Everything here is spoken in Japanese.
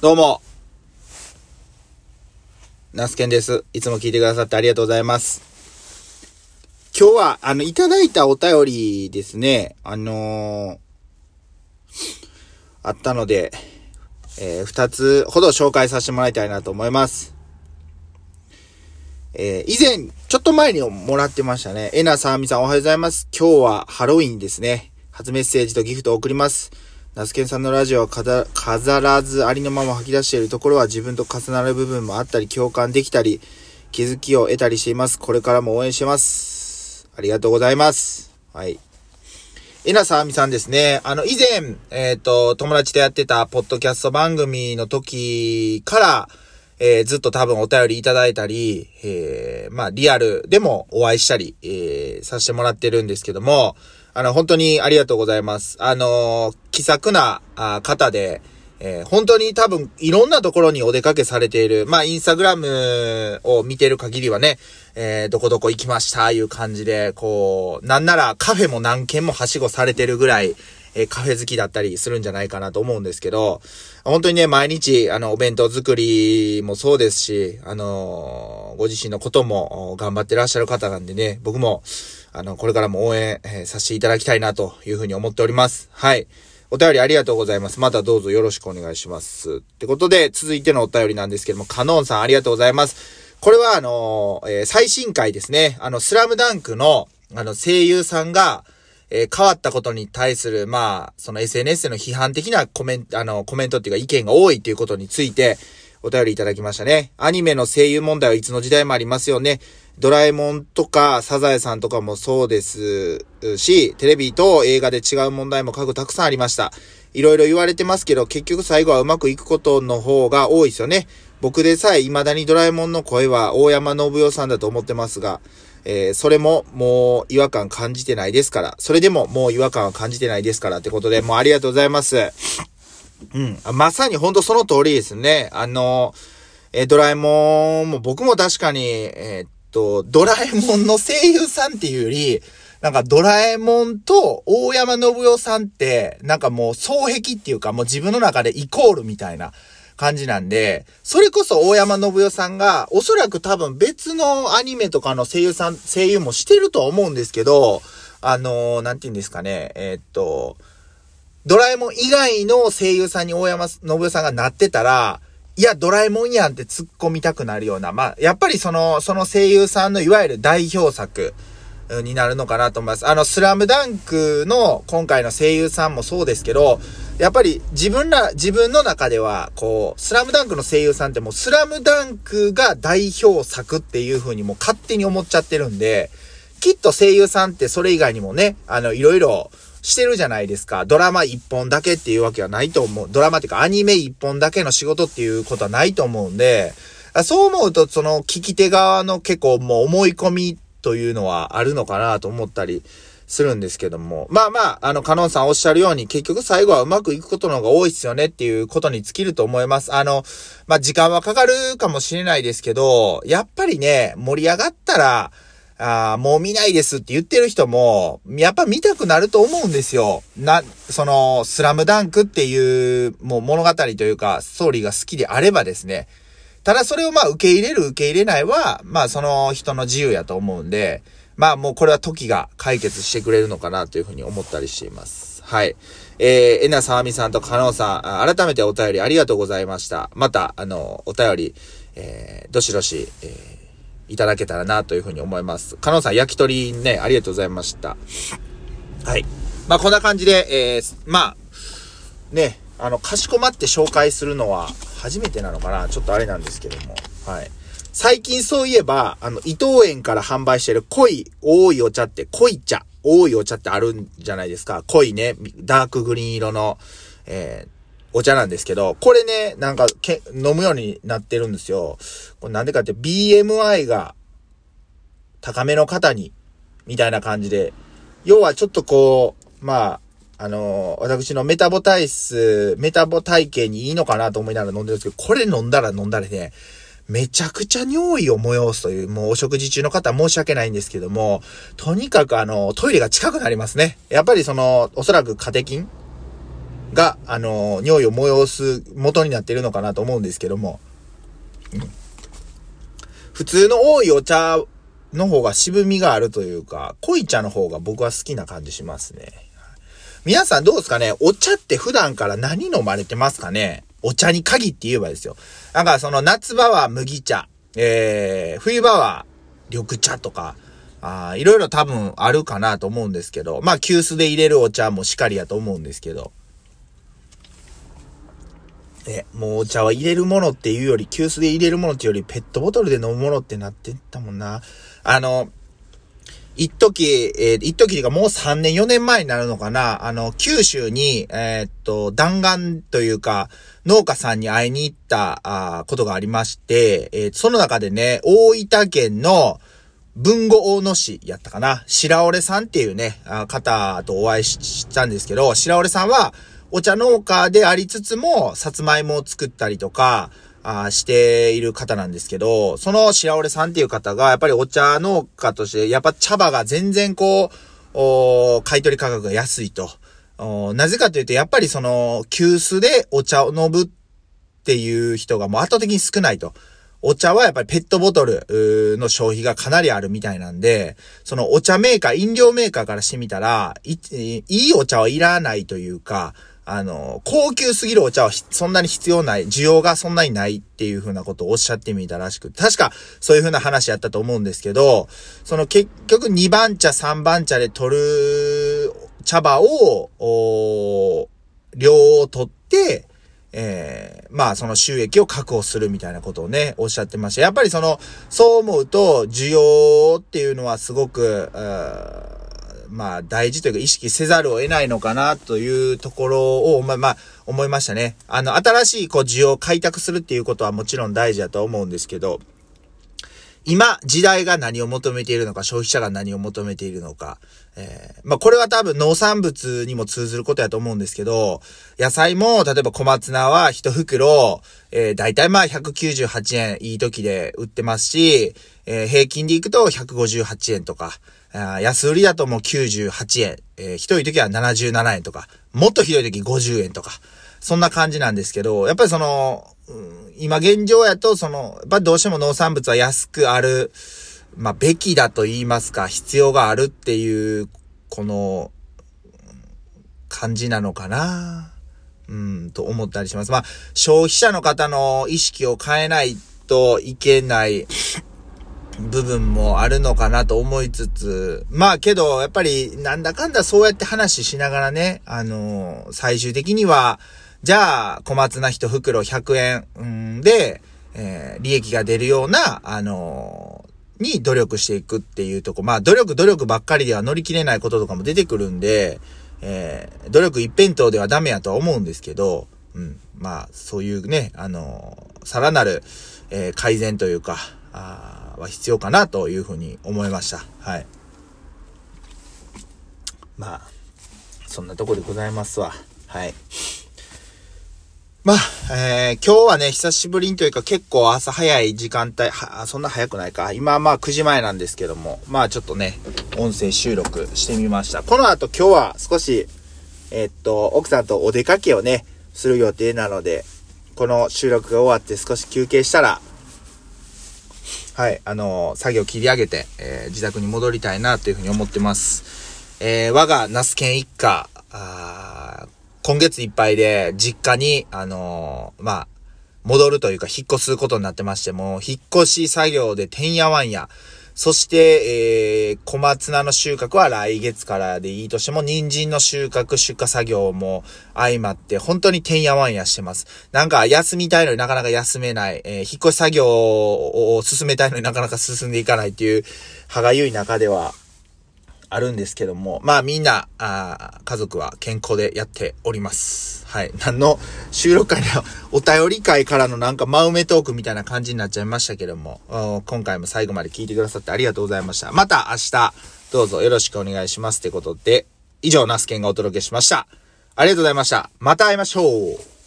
どうも。ナスケンです。いつも聞いてくださってありがとうございます。今日は、あの、いただいたお便りですね、あのーあったので、えー二つほど紹介させてもらいたいなと思います。えー以前、ちょっと前にもらってましたね。えなさあみさんおはようございます。今日はハロウィンですね。初メッセージとギフトを送ります。ナスケンさんのラジオは飾らずありのまま吐き出しているところは自分と重なる部分もあったり共感できたり気づきを得たりしています。これからも応援してます。ありがとうございます。はい。えなさあみさんですね。あの、以前、えっ、と、友達とやってたポッドキャスト番組の時から、えーずっと多分お便りいただいたり、えーまあ、リアルでもお会いしたり、えーさせてもらってるんですけども、あの、本当にありがとうございます。あの気さくなあ方で、えー本当に多分いろんなところにお出かけされている、まあ、インスタグラムを見てる限りはね、えーどこどこ行きました、いう感じで、こう、なんならカフェも何軒もはしごされてるぐらい、えーカフェ好きだったりするんじゃないかなと思うんですけど、本当にね、毎日、あの、お弁当作りもそうですし、あのーご自身のことも頑張ってらっしゃる方なんでね、僕も、あの、これからも応援、えーさせていただきたいなというふうに思っております。はい。お便りありがとうございます。またどうぞよろしくお願いします。ってことで、続いてのお便りなんですけども、カノンさんありがとうございます。これはあのーえー最新回ですね。あの、スラムダンクの、あの、声優さんが、えー変わったことに対する、まあ、その SNS での批判的なコメント、あの、コメントっていうか意見が多いっていうことについて、お便りいただきましたね。アニメの声優問題はいつの時代もありますよね。ドラえもんとか、サザエさんとかもそうですし、テレビと映画で違う問題も過去たくさんありました。いろいろ言われてますけど、結局最後はうまくいくことの方が多いですよね。僕でさえ未だにドラえもんの声は大山信代さんだと思ってますが、えーそれももう違和感感じてないですから、それでももう違和感は感じてないですからってことで、もうありがとうございます。うん。まさに本当その通りですね。あの、えードラえもんも僕も確かに、えーっと、ドラえもんの声優さんっていうより、なんかドラえもんと大山信代さんって、なんかもう双璧っていうかもう自分の中でイコールみたいな感じなんで、それこそ大山信代さんが、おそらく多分別のアニメとかの声優さん、声優もしてるとは思うんですけど、あのーなんて言うんですかね、えーっと、ドラえもん以外の声優さんに大山信代さんがなってたら、いや、ドラえもんやんって突っ込みたくなるような、まあ、やっぱりその、その声優さんのいわゆる代表作になるのかなと思います。あの、スラムダンクの今回の声優さんもそうですけど、やっぱり自分ら、自分の中では、こう、スラムダンクの声優さんってもうスラムダンクが代表作っていう風にもう勝手に思っちゃってるんで、きっと声優さんってそれ以外にもね、あの、いろいろしてるじゃないですか。ドラマ一本だけっていうわけはないと思う。ドラマっていうかアニメ一本だけの仕事っていうことはないと思うんで、そう思うと、その聞き手側の結構もう思い込みというのはあるのかなと思ったりするんですけども。まあまあ、あの、カノンさんおっしゃるように、結局最後はうまくいくことの方が多いっすよねっていうことに尽きると思います。あの、まあ時間はかかるかもしれないですけど、やっぱりね、盛り上がったら、あーもう見ないですって言ってる人も、やっぱ見たくなると思うんですよ。な、その、スラムダンクっていう、もう物語というか、ストーリーが好きであればですね。ただそれをまあ受け入れる受け入れないは、まあその人の自由やと思うんで、まあもうこれは時が解決してくれるのかなというふうに思ったりしています。はい。えー、えなさあみさんとかのうさん、改めてお便りありがとうございました。また、あの、お便り、えー、どしどし、えーいただけたらなというふうに思います。かのんさん、焼き鳥ね、ありがとうございました。はい。まあ、こんな感じで、えー、まあ、ね、あの、かしこまって紹介するのは初めてなのかなちょっとあれなんですけども。はい。最近そういえば、あの、伊藤園から販売してる濃い、多いお茶って、濃い茶、多いお茶ってあるんじゃないですか？濃いね、ダークグリーン色の、えー、お茶なんですけど、これね、なんかけ、飲むようになってるんですよ。これなんでかって BMI が高めの方に、みたいな感じで、要はちょっとこう、まあ、あの私のメタボ体質、メタボ体型にいいのかなと思いながら飲んでるんですけど、これ飲んだら飲んだらね、めちゃくちゃ尿意を催すという、もうお食事中の方申し訳ないんですけども、とにかくあの、トイレが近くなりますね。やっぱりその、おそらくカテキンが、あの、尿意を催す元になっているのかなと思うんですけども、うん、普通の多いお茶の方が渋みがあるというか、濃い茶の方が僕は好きな感じしますね。皆さんどうですかね？お茶って普段から何飲まれてますかね？お茶に限って言えばですよ。なんかその夏場は麦茶、えー、冬場は緑茶とか、あいろいろ多分あるかなと思うんですけど、まあ急須で入れるお茶もしかりやと思うんですけど、ね、もうお茶は入れるものっていうより、急須で入れるものっていうより、ペットボトルで飲むものってなってったもんな。あの、一時、えー、一時いうかもう3年、4年前になるのかな。あの、九州に、えー、っと、弾丸というか、農家さんに会いに行った、あことがありまして、えー、その中でね、大分県の、文後大野市やったかな。白折さんっていうね、あ方とお会いしたんですけど、白折さんは、お茶農家でありつつも、さつまいもを作ったりとか、あしている方なんですけど、その白折さんっていう方が、やっぱりお茶農家として、やっぱ茶葉が全然こう、お買取価格が安いと。なぜかというと、やっぱりその、急須でお茶を飲むっていう人がもう圧倒的に少ないと。お茶はやっぱりペットボトルの消費がかなりあるみたいなんで、そのお茶メーカー、飲料メーカーからしてみたら、いいお茶はいらないというか、あの、高級すぎるお茶はそんなに必要ない、需要がそんなにないっていう風なことをおっしゃってみたらしく、確かそういう風な話やったと思うんですけど、その結局2番茶、3番茶で取る茶葉を、お量を取って、えー、まあその収益を確保するみたいなことをね、おっしゃってました。やっぱりその、そう思うと、需要っていうのはすごく、まあ大事というか意識せざるを得ないのかなというところを、まあ、まあ、思いましたね。あの、新しいこう需要を開拓するっていうことはもちろん大事だと思うんですけど、今、時代が何を求めているのか、消費者が何を求めているのか、えー、まあ、これは多分農産物にも通ずることやと思うんですけど、野菜も、例えば小松菜は一袋、えー、だいたいまあ198円いい時で売ってますし、えー、平均でいくと158円とか、あ安売りだともう98円、えー、ひどい時は77円とか、もっとひどい時50円とか、そんな感じなんですけど、やっぱりその、うん、今現状やと、その、やっぱどうしても農産物は安くある、まあ、べきだと言いますか、必要があるっていう、この、感じなのかな。うん、と思ったりします。まあ、消費者の方の意識を変えないといけない。部分もあるのかなと思いつつ、まあけど、やっぱりなんだかんだそうやって話しながらね、あのー、最終的には、じゃあ、小松菜一袋100円で、えー、利益が出るような、あのー、に努力していくっていうとこ。まあ、努力、努力ばっかりでは乗り切れないこととかも出てくるんで、えー、努力一辺倒ではダメやとは思うんですけど、うん。まあ、そういうね、あのさらなる、え改善というか、あは必要かなというふうに思いました。はい。まあ、そんなとこでございますわ。はい。まあ、えー、今日はね、久しぶりにというか結構朝早い時間帯、は、そんな早くないか。今まあ9時前なんですけども、まあちょっとね、音声収録してみました。この後今日は少し、えー、っと、奥さんとお出かけをね、する予定なので、この収録が終わって少し休憩したら、はい、あのー、作業切り上げて、えー、自宅に戻りたいなというふうに思ってます。えー、我が那須県一家、あー今月いっぱいで実家に、あのまあ、戻るというか引っ越すことになってましても、引っ越し作業でてんやわんや、そして、えー、小松菜の収穫は来月からでいいとしても、人参の収穫、出荷作業も相まって、本当にてんやわんやしてます。なんか、休みたいのになかなか休めない、えー、引っ越し作業を進めたいのになかなか進んでいかないっていう、歯がゆい中では、あるんですけども、まあみんな、あ家族は健康でやっております。はい。何の収録会のお便り会からのなんか真埋めトークみたいな感じになっちゃいましたけども、今回も最後まで聞いてくださってありがとうございました。また明日、どうぞよろしくお願いしますってことで、以上、ナスケンがお届けしました。ありがとうございました。また会いましょう